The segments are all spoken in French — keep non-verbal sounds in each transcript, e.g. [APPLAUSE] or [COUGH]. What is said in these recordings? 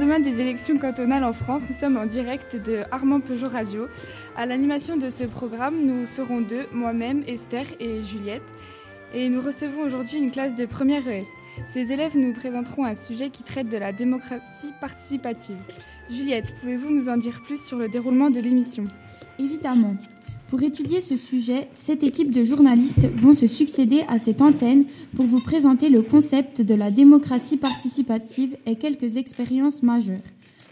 lendemain des élections cantonales en France, nous sommes en direct de Armand Peugeot Radio. À l'animation de ce programme, nous serons deux, moi-même, Esther et Juliette. Et nous recevons aujourd'hui une classe de première ES. Ces élèves nous présenteront un sujet qui traite de la démocratie participative. Juliette, pouvez-vous nous en dire plus sur le déroulement de l'émission? Évidemment. Pour étudier ce sujet, cette équipe de journalistes vont se succéder à cette antenne pour vous présenter le concept de la démocratie participative et quelques expériences majeures.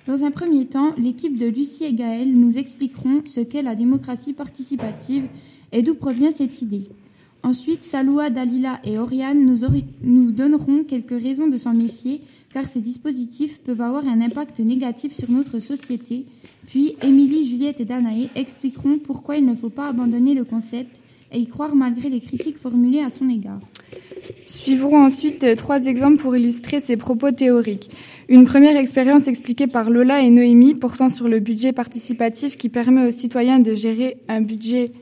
Dans un premier temps, l'équipe de Lucie et Gaël nous expliqueront ce qu'est la démocratie participative et d'où provient cette idée. Ensuite, Saloua, Dalila et Oriane nous, nous donneront quelques raisons de s'en méfier ces dispositifs peuvent avoir un impact négatif sur notre société. Puis, Émilie, Juliette et Danae expliqueront pourquoi il ne faut pas abandonner le concept et y croire malgré les critiques formulées à son égard. Suivront ensuite euh, trois exemples pour illustrer ces propos théoriques. Une première expérience expliquée par Lola et Noémie portant sur le budget participatif qui permet aux citoyens de gérer un budget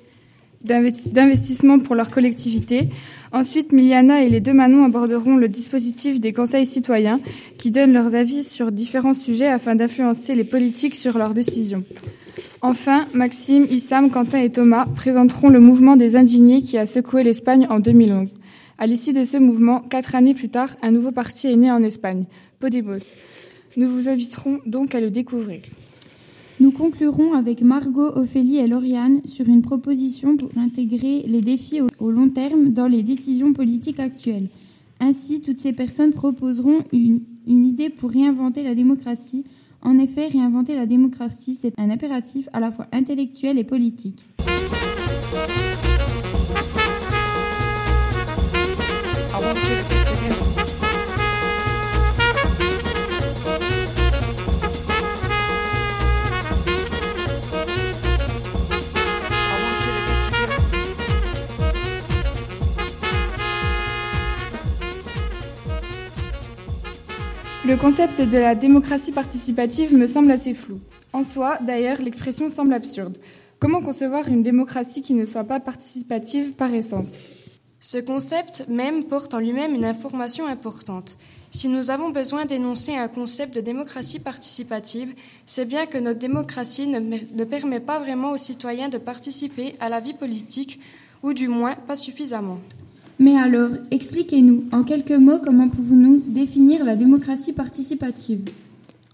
d'investissement pour leur collectivité. Ensuite, Miliana et les deux Manon aborderont le dispositif des conseils citoyens qui donnent leurs avis sur différents sujets afin d'influencer les politiques sur leurs décisions. Enfin, Maxime, Issam, Quentin et Thomas présenteront le mouvement des indignés qui a secoué l'Espagne en 2011. À l'issue de ce mouvement, quatre années plus tard, un nouveau parti est né en Espagne, Podemos. Nous vous inviterons donc à le découvrir. Nous conclurons avec Margot, Ophélie et Lauriane sur une proposition pour intégrer les défis au long terme dans les décisions politiques actuelles. Ainsi, toutes ces personnes proposeront une, une idée pour réinventer la démocratie. En effet, réinventer la démocratie, c'est un impératif à la fois intellectuel et politique. Le concept de la démocratie participative me semble assez flou. En soi, d'ailleurs, l'expression semble absurde. Comment concevoir une démocratie qui ne soit pas participative par essence? Ce concept même porte en lui-même une information importante. Si nous avons besoin d'énoncer un concept de démocratie participative, c'est bien que notre démocratie ne, ne, permet pas vraiment aux citoyens de participer à la vie politique, ou du moins pas suffisamment. Mais alors, expliquez-nous, en quelques mots, comment pouvons-nous définir la démocratie participative?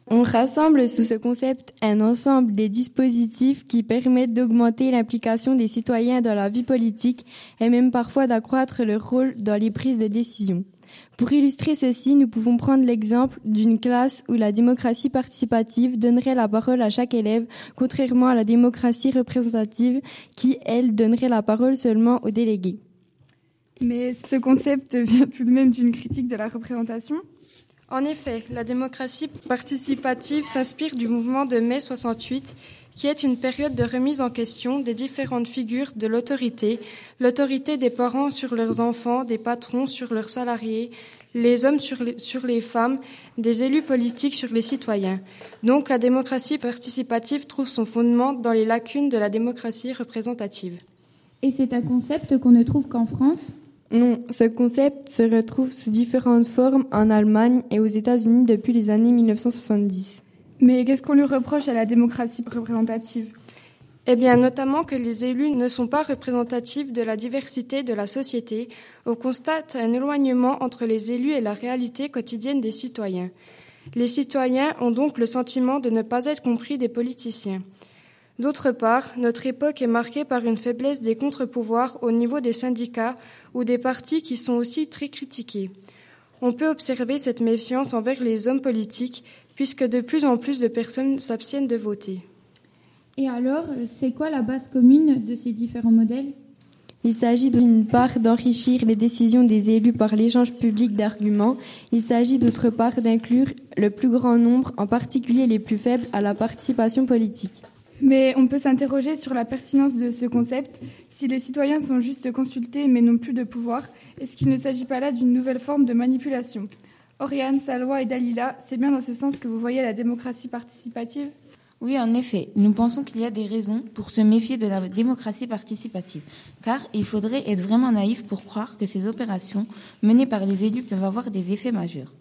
On rassemble sous ce concept un ensemble des dispositifs qui permettent d'augmenter l'implication des citoyens dans la vie politique et même parfois d'accroître leur rôle dans les prises de décision. Pour illustrer ceci, nous pouvons prendre l'exemple d'une classe où la démocratie participative donnerait la parole à chaque élève, contrairement à la démocratie représentative qui, elle, donnerait la parole seulement aux délégués. Mais ce concept vient tout de même d'une critique de la représentation En effet, la démocratie participative s'inspire du mouvement de mai 68, qui est une période de remise en question des différentes figures de l'autorité, l'autorité des parents sur leurs enfants, des patrons sur leurs salariés, les hommes sur les, sur les femmes, des élus politiques sur les citoyens. Donc la démocratie participative trouve son fondement dans les lacunes de la démocratie représentative. Et c'est un concept qu'on ne trouve qu'en France? Non, ce concept se retrouve sous différentes formes en Allemagne et aux États-Unis depuis les années 1970. Mais qu'est-ce qu'on lui reproche à la démocratie représentative? Eh bien, notamment que les élus ne sont pas représentatifs de la diversité de la société. On constate un éloignement entre les élus et la réalité quotidienne des citoyens. Les citoyens ont donc le sentiment de ne pas être compris des politiciens. D'autre part, notre époque est marquée par une faiblesse des contre-pouvoirs au niveau des syndicats ou des partis qui sont aussi très critiqués. On peut observer cette méfiance envers les hommes politiques puisque de plus en plus de personnes s'abstiennent de voter. Et alors, c'est quoi la base commune de ces différents modèles? Il s'agit d'une part d'enrichir les décisions des élus par l'échange public d'arguments. Il s'agit d'autre part d'inclure le plus grand nombre, en particulier les plus faibles, à la participation politique. Mais on peut s'interroger sur la pertinence de ce concept. Si les citoyens sont juste consultés mais n'ont plus de pouvoir, est-ce qu'il ne s'agit pas là d'une nouvelle forme de manipulation? Oriane, Salwa et Dalila, c'est bien dans ce sens que vous voyez la démocratie participative? Oui, en effet, nous pensons qu'il y a des raisons pour se méfier de la démocratie participative, car il faudrait être vraiment naïf pour croire que ces opérations menées par les élus peuvent avoir des effets majeurs.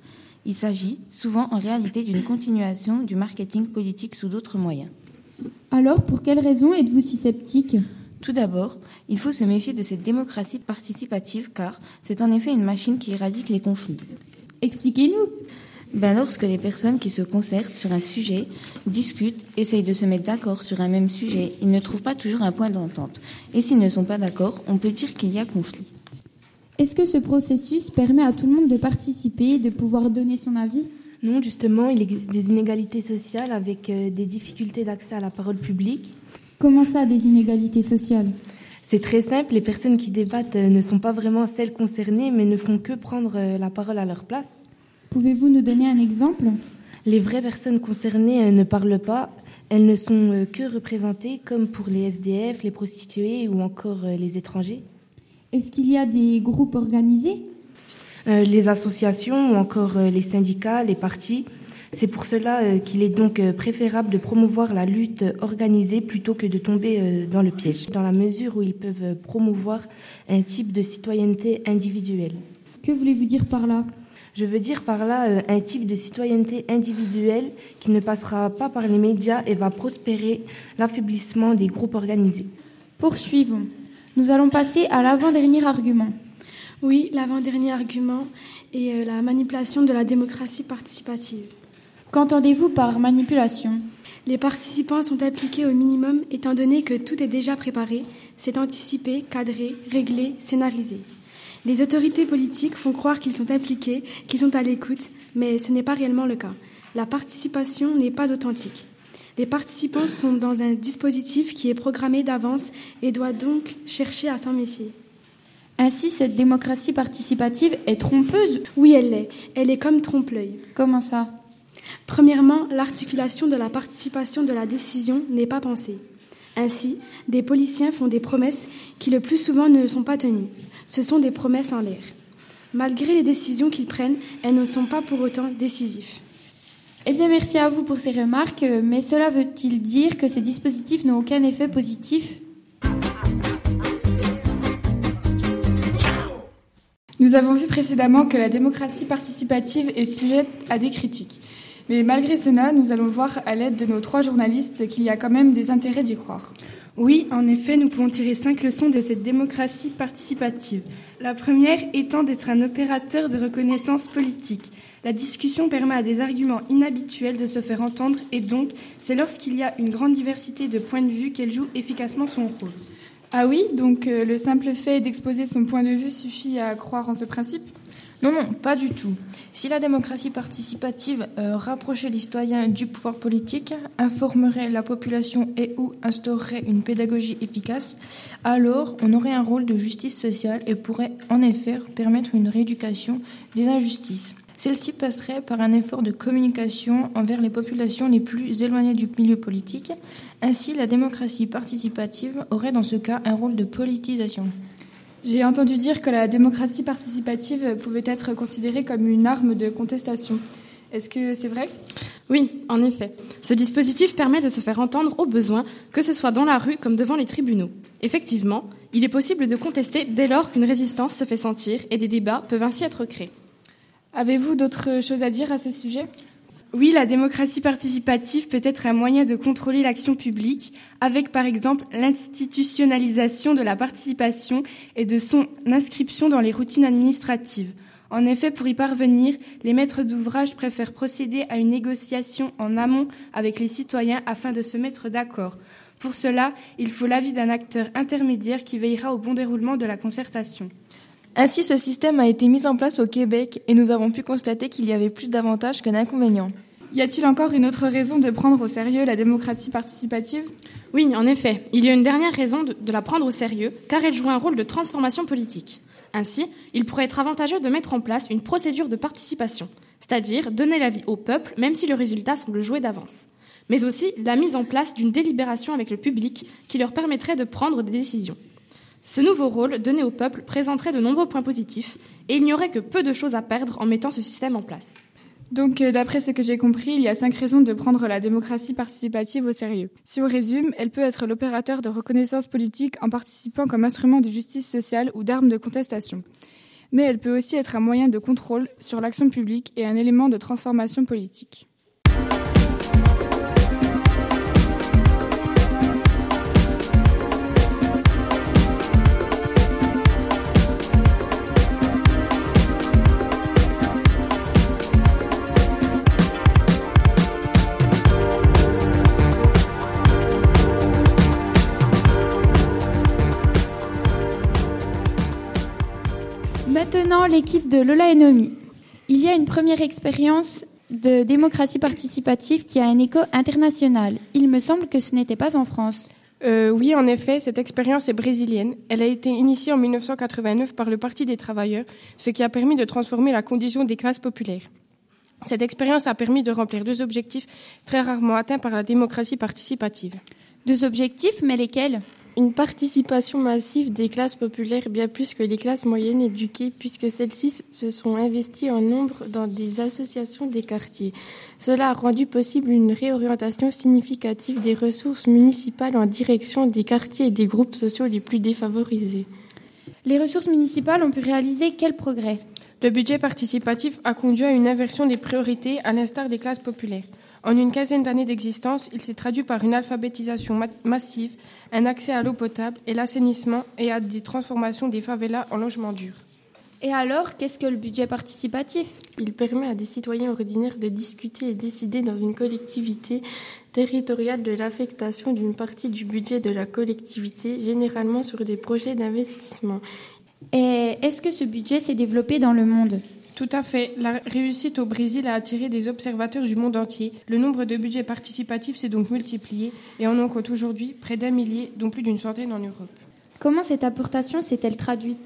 Il s'agit souvent en réalité d'une continuation du marketing politique sous d'autres moyens. Alors, pour quelles raisons êtes-vous si sceptique? Tout d'abord, il faut se méfier de cette démocratie participative car c'est en effet une machine qui éradique les conflits. Expliquez-nous. Ben lorsque les personnes qui se concertent sur un sujet discutent, essayent de se mettre d'accord sur un même sujet, ils ne trouvent pas toujours un point d'entente. Et s'ils ne sont pas d'accord, on peut dire qu'il y a conflit. Est-ce que ce processus permet à tout le monde de participer, de pouvoir donner son avis? Non, justement, il existe des inégalités sociales avec euh, des difficultés d'accès à la parole publique. Comment ça, des inégalités sociales? C'est très simple, les personnes qui débattent euh, ne sont pas vraiment celles concernées, mais ne font que prendre euh, la parole à leur place. Pouvez-vous nous donner un exemple? Les vraies personnes concernées ne parlent pas, elles ne sont que représentées, comme pour les SDF, les prostituées ou encore les étrangers. Est-ce qu'il y a des groupes organisés? Les associations ou encore euh, les syndicats, les partis. C'est pour cela euh, qu'il est donc préférable de promouvoir la lutte organisée plutôt que de tomber dans le piège, dans la mesure où ils peuvent promouvoir un type de citoyenneté individuelle. Que voulez-vous dire par là? Je veux dire par là un type de citoyenneté individuelle qui ne passera pas par les médias et va prospérer l'affaiblissement des groupes organisés. Poursuivons. Nous allons passer à l'avant-dernier argument. Oui, l'avant-dernier argument est la manipulation de la démocratie participative. Qu'entendez-vous par manipulation? Les participants sont impliqués au minimum étant donné que tout est déjà préparé, c'est anticipé, cadré, réglé, scénarisé. Les autorités politiques font croire qu'ils sont impliqués, qu'ils sont à l'écoute, mais ce n'est pas réellement le cas. La participation n'est pas authentique. Les participants sont dans un dispositif qui est programmé d'avance et doit donc chercher à s'en méfier. Ainsi, cette démocratie participative est trompeuse Oui, elle l'est. Elle est comme trompe-l'œil. Comment ça? Premièrement, l'articulation de la participation de la décision n'est pas pensée. Ainsi, des policiers font des promesses qui le plus souvent ne sont pas tenues. Ce sont des promesses en l'air. Malgré les décisions qu'ils prennent, elles ne sont pas pour autant décisives. Eh bien, merci à vous pour ces remarques, mais cela veut-il dire que ces dispositifs n'ont aucun effet positif? Nous avons vu précédemment que la démocratie participative est sujette à des critiques. Mais malgré cela, nous allons voir à l'aide de nos trois journalistes qu'il y a quand même des intérêts d'y croire. Oui, en effet, nous pouvons tirer cinq leçons de cette démocratie participative. La première étant d'être un opérateur de reconnaissance politique. La discussion permet à des arguments inhabituels de se faire entendre et donc c'est lorsqu'il y a une grande diversité de points de vue qu'elle joue efficacement son rôle. Ah oui, donc euh, le simple fait d'exposer son point de vue suffit à croire en ce principe? Non, non, pas du tout. Si la démocratie participative euh, rapprochait les citoyens du pouvoir politique, informerait la population et ou instaurerait une pédagogie efficace, alors on aurait un rôle de justice sociale et pourrait en effet permettre une rééducation des injustices. Celle-ci passerait par un effort de communication envers les populations les plus éloignées du milieu politique. Ainsi, la démocratie participative aurait dans ce cas un rôle de politisation. J'ai entendu dire que la démocratie participative pouvait être considérée comme une arme de contestation. Est-ce que c'est vrai? Oui, en effet. Ce dispositif permet de se faire entendre au besoin, que ce soit dans la rue comme devant les tribunaux. Effectivement, il est possible de contester dès lors qu'une résistance se fait sentir et des débats peuvent ainsi être créés. Avez-vous d'autres choses à dire à ce sujet? Oui, la démocratie participative peut être un moyen de contrôler l'action publique, avec par exemple l'institutionnalisation de la participation et de son inscription dans les routines administratives. En effet, pour y parvenir, les maîtres d'ouvrage préfèrent procéder à une négociation en amont avec les citoyens afin de se mettre d'accord. Pour cela, il faut l'avis d'un acteur intermédiaire qui veillera au bon déroulement de la concertation. Ainsi, ce système a été mis en place au Québec et nous avons pu constater qu'il y avait plus d'avantages que d'inconvénients. Y a-t-il encore une autre raison de prendre au sérieux la démocratie participative? Oui, en effet. Il y a une dernière raison de, la prendre au sérieux, car elle joue un rôle de transformation politique. Ainsi, il pourrait être avantageux de mettre en place une procédure de participation, c'est-à-dire donner l'avis au peuple même si le résultat semble joué d'avance, mais aussi la mise en place d'une délibération avec le public qui leur permettrait de prendre des décisions. Ce nouveau rôle donné au peuple présenterait de nombreux points positifs et il n'y aurait que peu de choses à perdre en mettant ce système en place. Donc, euh, d'après ce que j'ai compris, il y a cinq raisons de prendre la démocratie participative au sérieux. Si on résume, elle peut être l'opérateur de reconnaissance politique en participant comme instrument de justice sociale ou d'arme de contestation. mais elle peut aussi être un moyen de contrôle sur l'action publique et un élément de transformation politique. L'équipe de Lola et Nomi. Il y a une première expérience de démocratie participative qui a un écho international. Il me semble que ce n'était pas en France. Euh, oui, en effet, cette expérience est brésilienne. Elle a été initiée en 1989 par le Parti des travailleurs, ce qui a permis de transformer la condition des classes populaires. Cette expérience a permis de remplir deux objectifs très rarement atteints par la démocratie participative. Deux objectifs, mais lesquels? Une participation massive des classes populaires bien plus que les classes moyennes éduquées puisque celles-ci se sont investies en nombre dans des associations des quartiers. Cela a rendu possible une réorientation significative des ressources municipales en direction des quartiers et des groupes sociaux les plus défavorisés. Les ressources municipales ont pu réaliser quel progrès? Le budget participatif a conduit à une inversion des priorités à l'instar des classes populaires. En une quinzaine d'années d'existence, il s'est traduit par une alphabétisation massive, un accès à l'eau potable et l'assainissement et à des transformations des favelas en logements durs. Et alors, qu'est-ce que le budget participatif? Il permet à des citoyens ordinaires de discuter et décider dans une collectivité territoriale de l'affectation d'une partie du budget de la collectivité, généralement sur des projets d'investissement. Et est-ce que ce budget s'est développé dans le monde? Tout à fait. La réussite au Brésil a attiré des observateurs du monde entier. Le nombre de budgets participatifs s'est donc multiplié et on en compte aujourd'hui près d'un millier, dont plus d'une centaine en Europe. Comment cette apportation s'est-elle traduite?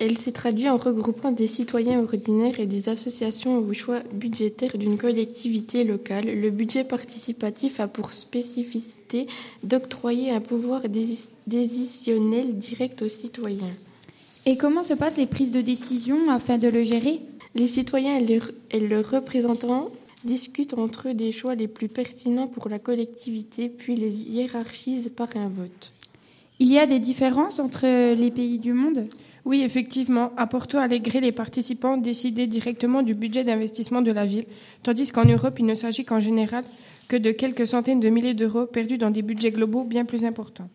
Elle s'est traduite en regroupant des citoyens ordinaires et des associations au choix budgétaire d'une collectivité locale. Le budget participatif a pour spécificité d'octroyer un pouvoir décisionnel direct aux citoyens. Et comment se passent les prises de décision afin de le gérer? Les citoyens et leurs représentants discutent entre eux des choix les plus pertinents pour la collectivité, puis les hiérarchisent par un vote. Il y a des différences entre les pays du monde? Oui, effectivement. À Porto Alegre, les participants décidaient directement du budget d'investissement de la ville, tandis qu'en Europe, il ne s'agit qu'en général que de quelques centaines de milliers d'euros perdus dans des budgets globaux bien plus importants.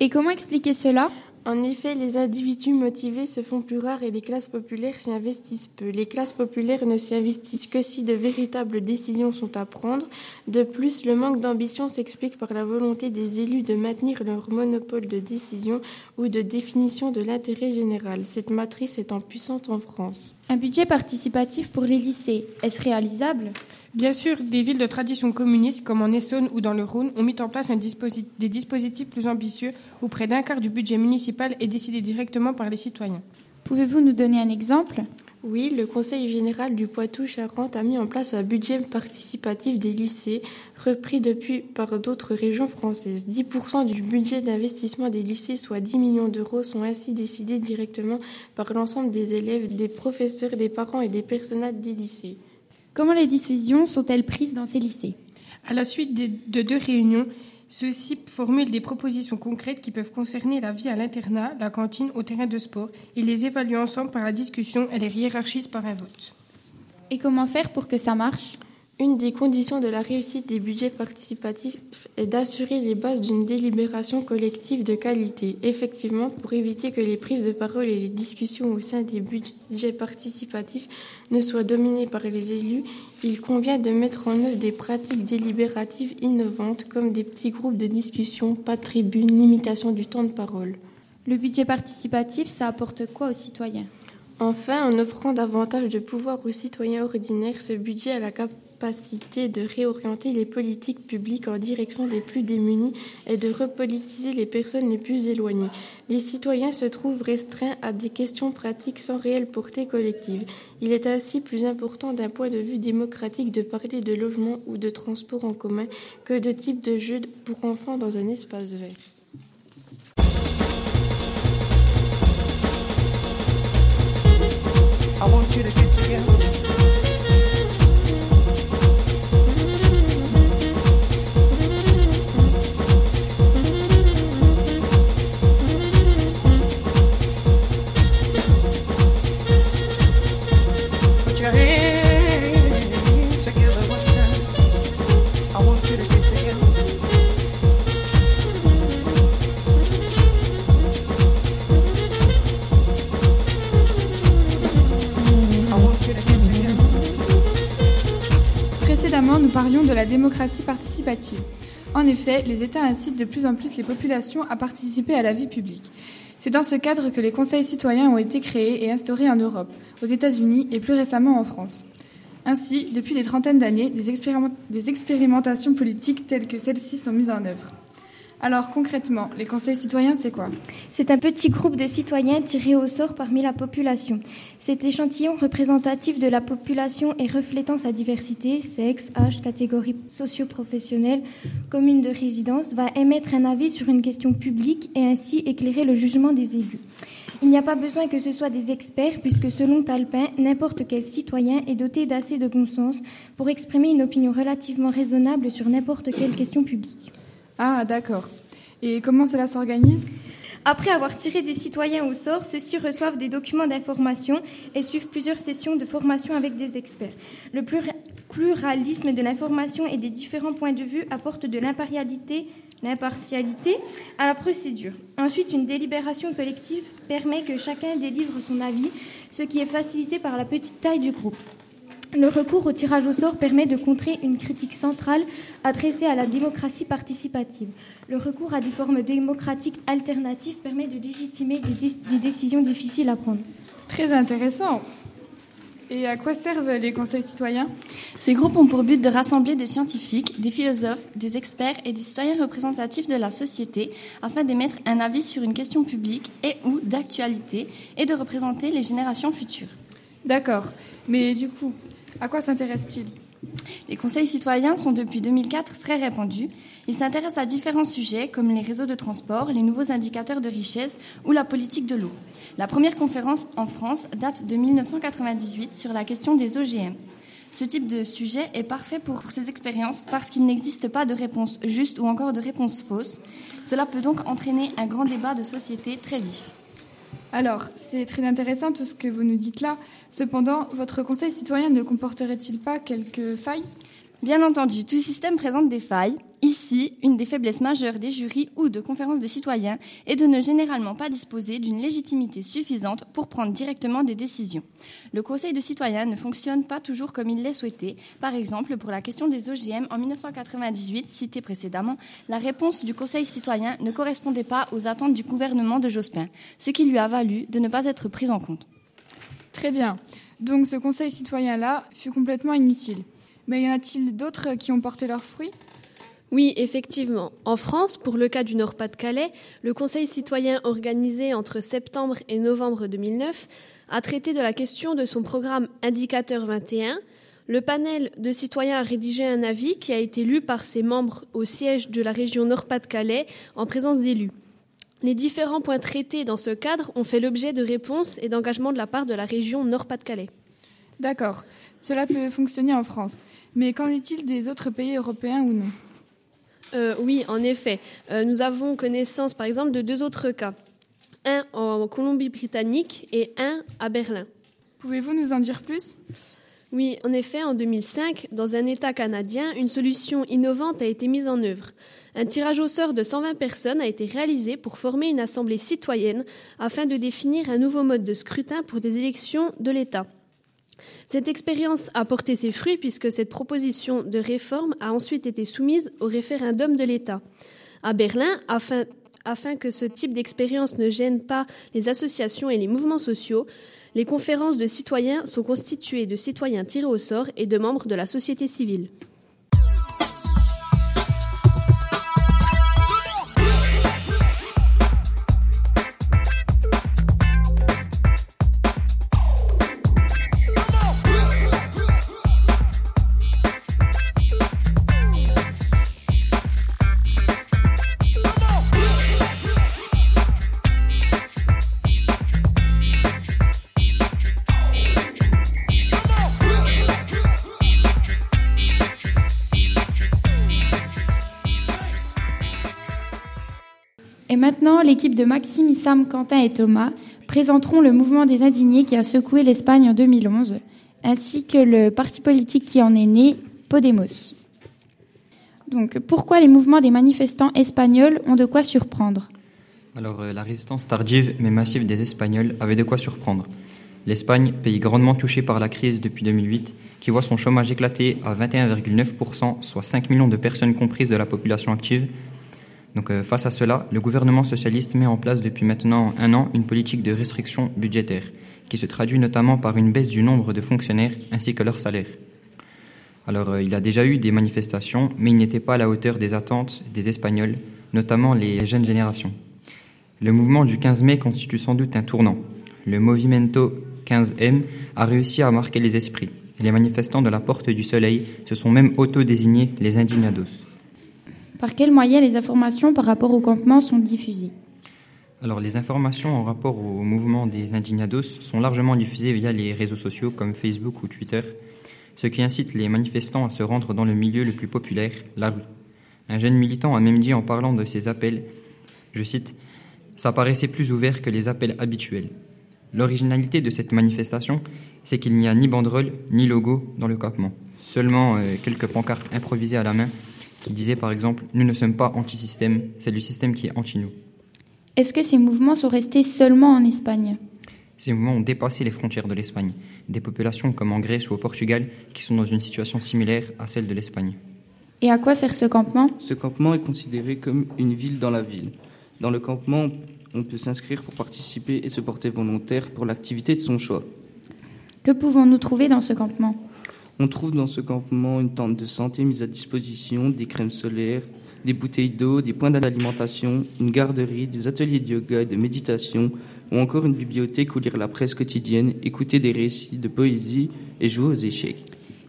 Et comment expliquer cela? En effet, les individus motivés se font plus rares et les classes populaires s'y investissent peu. Les classes populaires ne s'y investissent que si de véritables décisions sont à prendre. De plus, le manque d'ambition s'explique par la volonté des élus de maintenir leur monopole de décision ou de définition de l'intérêt général. Cette matrice en puissante en France. Un budget participatif pour les lycées, est-ce réalisable? Bien sûr, des villes de tradition communiste comme en Essonne ou dans le Rhône ont mis en place des dispositifs plus ambitieux où près d'un quart du budget municipal est décidé directement par les citoyens. Pouvez-vous nous donner un exemple? Oui, le Conseil général du Poitou-Charentes a mis en place un budget participatif des lycées, repris depuis par d'autres régions françaises. 10% du budget d'investissement des lycées, soit 10 millions d'euros, sont ainsi décidés directement par l'ensemble des élèves, des professeurs, des parents et des personnels des lycées. Comment les décisions sont-elles prises dans ces lycées? À la suite de deux réunions, ceux-ci formulent des propositions concrètes qui peuvent concerner la vie à l'internat, la cantine, au terrain de sport. Ils les évaluent ensemble par la discussion et les hiérarchisent par un vote. Et comment faire pour que ça marche? Une des conditions de la réussite des budgets participatifs est d'assurer les bases d'une délibération collective de qualité. Effectivement, pour éviter que les prises de parole et les discussions au sein des budgets participatifs ne soient dominées par les élus, il convient de mettre en œuvre des pratiques délibératives innovantes comme des petits groupes de discussion, pas de tribune, limitation du temps de parole. Le budget participatif, ça apporte quoi aux citoyens? Enfin, en offrant davantage de pouvoir aux citoyens ordinaires, ce budget a la capacité capacité de réorienter les politiques publiques en direction des plus démunis et de repolitiser les personnes les plus éloignées. Les citoyens se trouvent restreints à des questions pratiques sans réelle portée collective. Il est ainsi plus important d'un point de vue démocratique de parler de logement ou de transport en commun que de type de jeu pour enfants dans un espace vert. En effet, les États incitent de plus en plus les populations à participer à la vie publique. C'est dans ce cadre que les conseils citoyens ont été créés et instaurés en Europe, aux États-Unis et plus récemment en France. Ainsi, depuis des trentaines d'années, des, des, expérimentations politiques telles que celles-ci sont mises en œuvre. Alors concrètement, les conseils citoyens, c'est quoi? C'est un petit groupe de citoyens tirés au sort parmi la population. Cet échantillon représentatif de la population et reflétant sa diversité, sexe, âge, catégorie socio-professionnelle, commune de résidence, va émettre un avis sur une question publique et ainsi éclairer le jugement des élus. Il n'y a pas besoin que ce soit des experts, puisque selon Talpin, n'importe quel citoyen est doté d'assez de bon sens pour exprimer une opinion relativement raisonnable sur n'importe quelle question publique. Ah, d'accord. Et comment cela s'organise? Après avoir tiré des citoyens au sort, ceux-ci reçoivent des documents d'information et suivent plusieurs sessions de formation avec des experts. Le pluralisme de l'information et des différents points de vue apporte de l'impartialité à la procédure. Ensuite, une délibération collective permet que chacun délivre son avis, ce qui est facilité par la petite taille du groupe. Le recours au tirage au sort permet de contrer une critique centrale adressée à la démocratie participative. Le recours à des formes démocratiques alternatives permet de légitimer des, décisions difficiles à prendre. Très intéressant. Et à quoi servent les conseils citoyens? Ces groupes ont pour but de rassembler des scientifiques, des philosophes, des experts et des citoyens représentatifs de la société afin d'émettre un avis sur une question publique et ou d'actualité et de représenter les générations futures. D'accord. Mais du coup, à quoi s'intéresse-t-il? Les conseils citoyens sont depuis 2004 très répandus. Ils s'intéressent à différents sujets comme les réseaux de transport, les nouveaux indicateurs de richesse ou la politique de l'eau. La première conférence en France date de 1998 sur la question des OGM. Ce type de sujet est parfait pour ces expériences parce qu'il n'existe pas de réponse juste ou encore de réponse fausse. Cela peut donc entraîner un grand débat de société très vif. Alors, c'est très intéressant tout ce que vous nous dites là. Cependant, votre conseil citoyen ne comporterait-il pas quelques failles? Bien entendu, tout système présente des failles. Ici, une des faiblesses majeures des jurys ou de conférences de citoyens est de ne généralement pas disposer d'une légitimité suffisante pour prendre directement des décisions. Le Conseil de citoyens ne fonctionne pas toujours comme il l'est souhaité. Par exemple, pour la question des OGM en 1998, citée précédemment, la réponse du Conseil citoyen ne correspondait pas aux attentes du gouvernement de Jospin, ce qui lui a valu de ne pas être pris en compte. Très bien. Donc ce Conseil citoyen-là fut complètement inutile. Mais y en a-t-il d'autres qui ont porté leurs fruits? Oui, effectivement. En France, pour le cas du Nord-Pas-de-Calais, le Conseil citoyen organisé entre septembre et novembre 2009 a traité de la question de son programme Indicateur 21. Le panel de citoyens a rédigé un avis qui a été lu par ses membres au siège de la région Nord-Pas-de-Calais en présence d'élus. Les différents points traités dans ce cadre ont fait l'objet de réponses et d'engagements de la part de la région Nord-Pas-de-Calais. D'accord. Cela peut fonctionner en France. Mais qu'en est-il des autres pays européens ou non? Euh, Oui, en effet. Euh, nous avons connaissance, par exemple, de deux autres cas. Un en Colombie-Britannique et un à Berlin. Pouvez-vous nous en dire plus? Oui, en effet, en 2005, dans un État canadien, une solution innovante a été mise en œuvre. Un tirage au sort de 120 personnes a été réalisé pour former une assemblée citoyenne afin de définir un nouveau mode de scrutin pour des élections de l'État. Cette expérience a porté ses fruits puisque cette proposition de réforme a ensuite été soumise au référendum de l'État. À Berlin, afin, que ce type d'expérience ne gêne pas les associations et les mouvements sociaux, les conférences de citoyens sont constituées de citoyens tirés au sort et de membres de la société civile. L'équipe de Maxime, Issam, Quentin et Thomas présenteront le mouvement des indignés qui a secoué l'Espagne en 2011, ainsi que le parti politique qui en est né, Podemos. Donc, pourquoi les mouvements des manifestants espagnols ont de quoi surprendre? Alors, euh, la résistance tardive mais massive des Espagnols avait de quoi surprendre. L'Espagne, pays grandement touché par la crise depuis 2008, qui voit son chômage éclater à 21,9%, soit 5 millions de personnes comprises de la population active. Euh, face à cela, le gouvernement socialiste met en place depuis maintenant un an une politique de restriction budgétaire, qui se traduit notamment par une baisse du nombre de fonctionnaires ainsi que leur salaire. Alors, euh, il a déjà eu des manifestations, mais il n'était pas à la hauteur des attentes des Espagnols, notamment les jeunes générations. Le mouvement du 15 mai constitue sans doute un tournant. Le Movimento 15M a réussi à marquer les esprits. Les manifestants de la Porte du Soleil se sont même auto-désignés les indignados. Par quels moyens les informations par rapport au campement sont diffusées Alors, les informations en rapport au mouvement des indignados sont largement diffusées via les réseaux sociaux comme Facebook ou Twitter, ce qui incite les manifestants à se rendre dans le milieu le plus populaire, la rue. Un jeune militant a même dit en parlant de ces appels, je cite, Ça paraissait plus ouvert que les appels habituels. L'originalité de cette manifestation, c'est qu'il n'y a ni banderole ni logo dans le campement, seulement euh, quelques pancartes improvisées à la main qui disaient par exemple Nous ne sommes pas anti-système, c'est le système qui est anti-nous. Est-ce que ces mouvements sont restés seulement en Espagne? Ces mouvements ont dépassé les frontières de l'Espagne, des populations comme en Grèce ou au Portugal qui sont dans une situation similaire à celle de l'Espagne. Et à quoi sert ce campement? Ce campement est considéré comme une ville dans la ville. Dans le campement, on peut s'inscrire pour participer et se porter volontaire pour l'activité de son choix. Que pouvons-nous trouver dans ce campement? On trouve dans ce campement une tente de santé mise à disposition, des crèmes solaires, des bouteilles d'eau, des points d'alimentation, une garderie, des ateliers de yoga et de méditation, ou encore une bibliothèque où lire la presse quotidienne, écouter des récits de poésie et jouer aux échecs.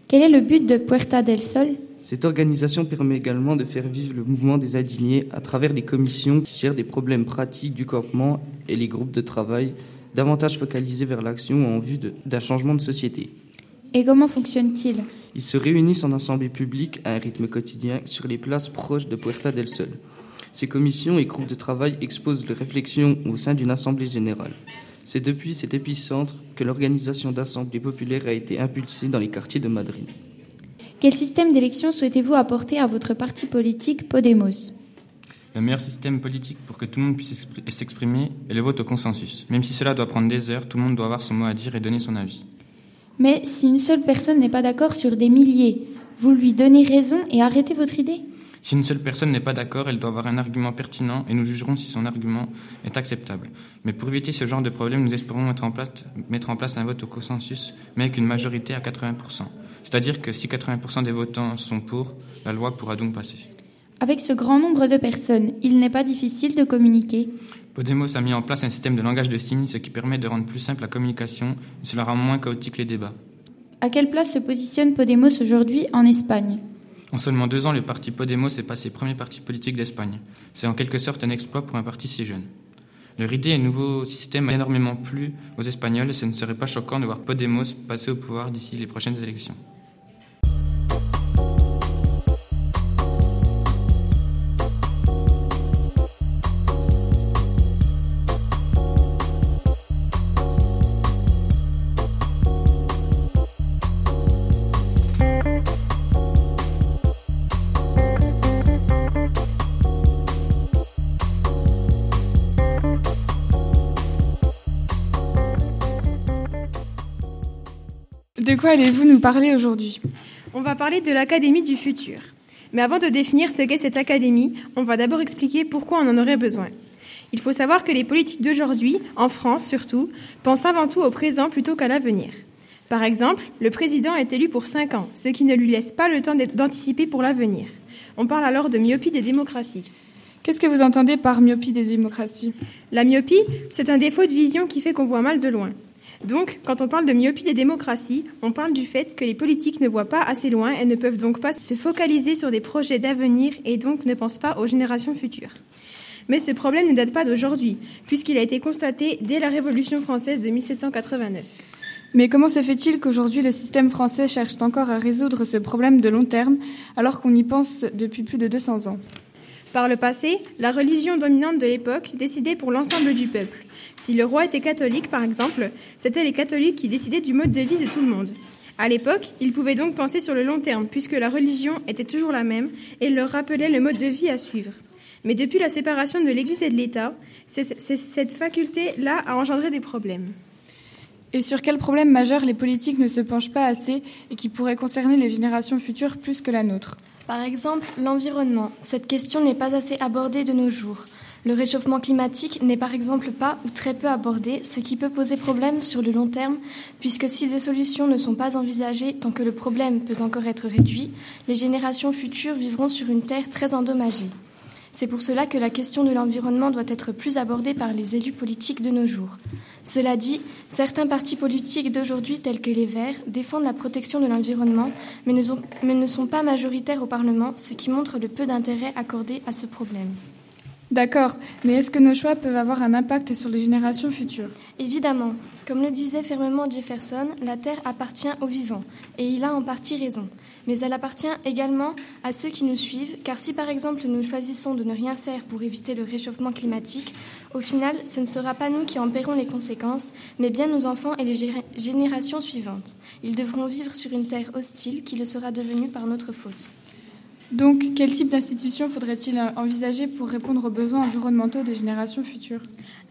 Quel est le but de Puerta del Sol? Cette organisation permet également de faire vivre le mouvement des indignés à travers les commissions qui gèrent des problèmes pratiques du campement et les groupes de travail davantage focalisés vers l'action en vue d'un changement de société. Et comment fonctionne-t-il Ils se réunissent en assemblée publique à un rythme quotidien sur les places proches de Puerta del Sol. Ces commissions et groupes de travail exposent leurs réflexions au sein d'une assemblée générale. C'est depuis cet épicentre que l'organisation d'assemblées populaires a été impulsée dans les quartiers de Madrid. Quel système d'élection souhaitez-vous apporter à votre parti politique Podemos Le meilleur système politique pour que tout le monde puisse s'exprimer est le vote au consensus. Même si cela doit prendre des heures, tout le monde doit avoir son mot à dire et donner son avis. Mais si une seule personne n'est pas d'accord sur des milliers, vous lui donnez raison et arrêtez votre idée Si une seule personne n'est pas d'accord, elle doit avoir un argument pertinent et nous jugerons si son argument est acceptable. Mais pour éviter ce genre de problème, nous espérons mettre en place, mettre en place un vote au consensus, mais avec une majorité à 80%. C'est-à-dire que si 80% des votants sont pour, la loi pourra donc passer. Avec ce grand nombre de personnes, il n'est pas difficile de communiquer. Podemos a mis en place un système de langage de signes, ce qui permet de rendre plus simple la communication et cela rend moins chaotique les débats. À quelle place se positionne Podemos aujourd'hui en Espagne? En seulement deux ans, le parti Podemos est passé premier parti politique d'Espagne. C'est en quelque sorte un exploit pour un parti si jeune. Leur idée et nouveau système a énormément plu aux Espagnols et ce ne serait pas choquant de voir Podemos passer au pouvoir d'ici les prochaines élections. Quoi allez-vous nous parler aujourd'hui? On va parler de l'Académie du futur. Mais avant de définir ce qu'est cette académie, on va d'abord expliquer pourquoi on en aurait besoin. Il faut savoir que les politiques d'aujourd'hui, en France surtout, pensent avant tout au présent plutôt qu'à l'avenir. Par exemple, le président est élu pour cinq ans, ce qui ne lui laisse pas le temps d'anticiper pour l'avenir. On parle alors de myopie des démocraties. Qu'est-ce que vous entendez par myopie des démocraties? La myopie, c'est un défaut de vision qui fait qu'on voit mal de loin. Donc, quand on parle de myopie des démocraties, on parle du fait que les politiques ne voient pas assez loin et ne peuvent donc pas se focaliser sur des projets d'avenir et donc ne pensent pas aux générations futures. Mais ce problème ne date pas d'aujourd'hui, puisqu'il a été constaté dès la Révolution française de 1789. Mais comment se fait-il qu'aujourd'hui le système français cherche encore à résoudre ce problème de long terme alors qu'on y pense depuis plus de 200 ans? Par le passé, la religion dominante de l'époque décidait pour l'ensemble du peuple. Si le roi était catholique, par exemple, c'était les catholiques qui décidaient du mode de vie de tout le monde. À l'époque, ils pouvaient donc penser sur le long terme, puisque la religion était toujours la même et leur rappelait le mode de vie à suivre. Mais depuis la séparation de l'Église et de l'État, cette faculté-là a engendré des problèmes. Et sur quels problèmes majeurs les politiques ne se penchent pas assez et qui pourraient concerner les générations futures plus que la nôtre? Par exemple, l'environnement. Cette question n'est pas assez abordée de nos jours. Le réchauffement climatique n'est par exemple pas ou très peu abordé, ce qui peut poser problème sur le long terme, puisque si des solutions ne sont pas envisagées tant que le problème peut encore être réduit, les générations futures vivront sur une Terre très endommagée. C'est pour cela que la question de l'environnement doit être plus abordée par les élus politiques de nos jours. Cela dit, certains partis politiques d'aujourd'hui, tels que les Verts, défendent la protection de l'environnement, mais, ne sont pas majoritaires au Parlement, ce qui montre le peu d'intérêt accordé à ce problème. D'accord, mais est-ce que nos choix peuvent avoir un impact sur les générations futures? Évidemment. Comme le disait fermement Jefferson, la Terre appartient aux vivants, et il a en partie raison. Mais elle appartient également à ceux qui nous suivent, car si par exemple nous choisissons de ne rien faire pour éviter le réchauffement climatique, au final, ce ne sera pas nous qui en paierons les conséquences, mais bien nos enfants et les générations suivantes. Ils devront vivre sur une Terre hostile qui le sera devenue par notre faute. Donc, quel type d'institution faudrait-il envisager pour répondre aux besoins environnementaux des générations futures?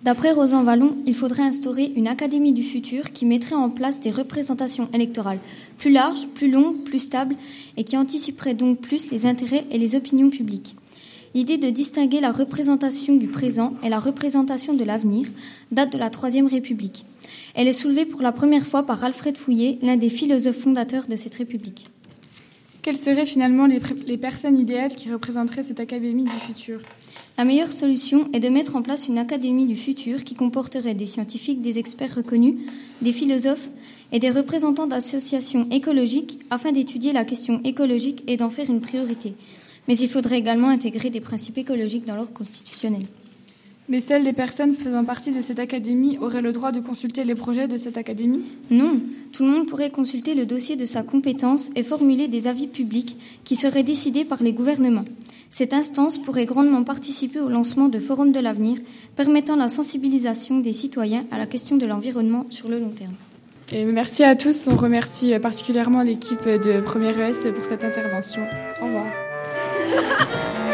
D'après Rosan Vallon, il faudrait instaurer une académie du futur qui mettrait en place des représentations électorales plus larges, plus longues, plus stables et qui anticiperait donc plus les intérêts et les opinions publiques. L'idée de distinguer la représentation du présent et la représentation de l'avenir date de la Troisième République. Elle est soulevée pour la première fois par Alfred Fouillé, l'un des philosophes fondateurs de cette République. Quelles seraient finalement les, personnes idéales qui représenteraient cette Académie du futur? La meilleure solution est de mettre en place une Académie du futur qui comporterait des scientifiques, des experts reconnus, des philosophes et des représentants d'associations écologiques afin d'étudier la question écologique et d'en faire une priorité. Mais il faudrait également intégrer des principes écologiques dans l'ordre constitutionnel. Mais celles des personnes faisant partie de cette académie auraient le droit de consulter les projets de cette académie? Non, tout le monde pourrait consulter le dossier de sa compétence et formuler des avis publics qui seraient décidés par les gouvernements. Cette instance pourrait grandement participer au lancement de forums de l'avenir permettant la sensibilisation des citoyens à la question de l'environnement sur le long terme. Et merci à tous. On remercie particulièrement l'équipe de Première ES pour cette intervention. Au revoir. [LAUGHS]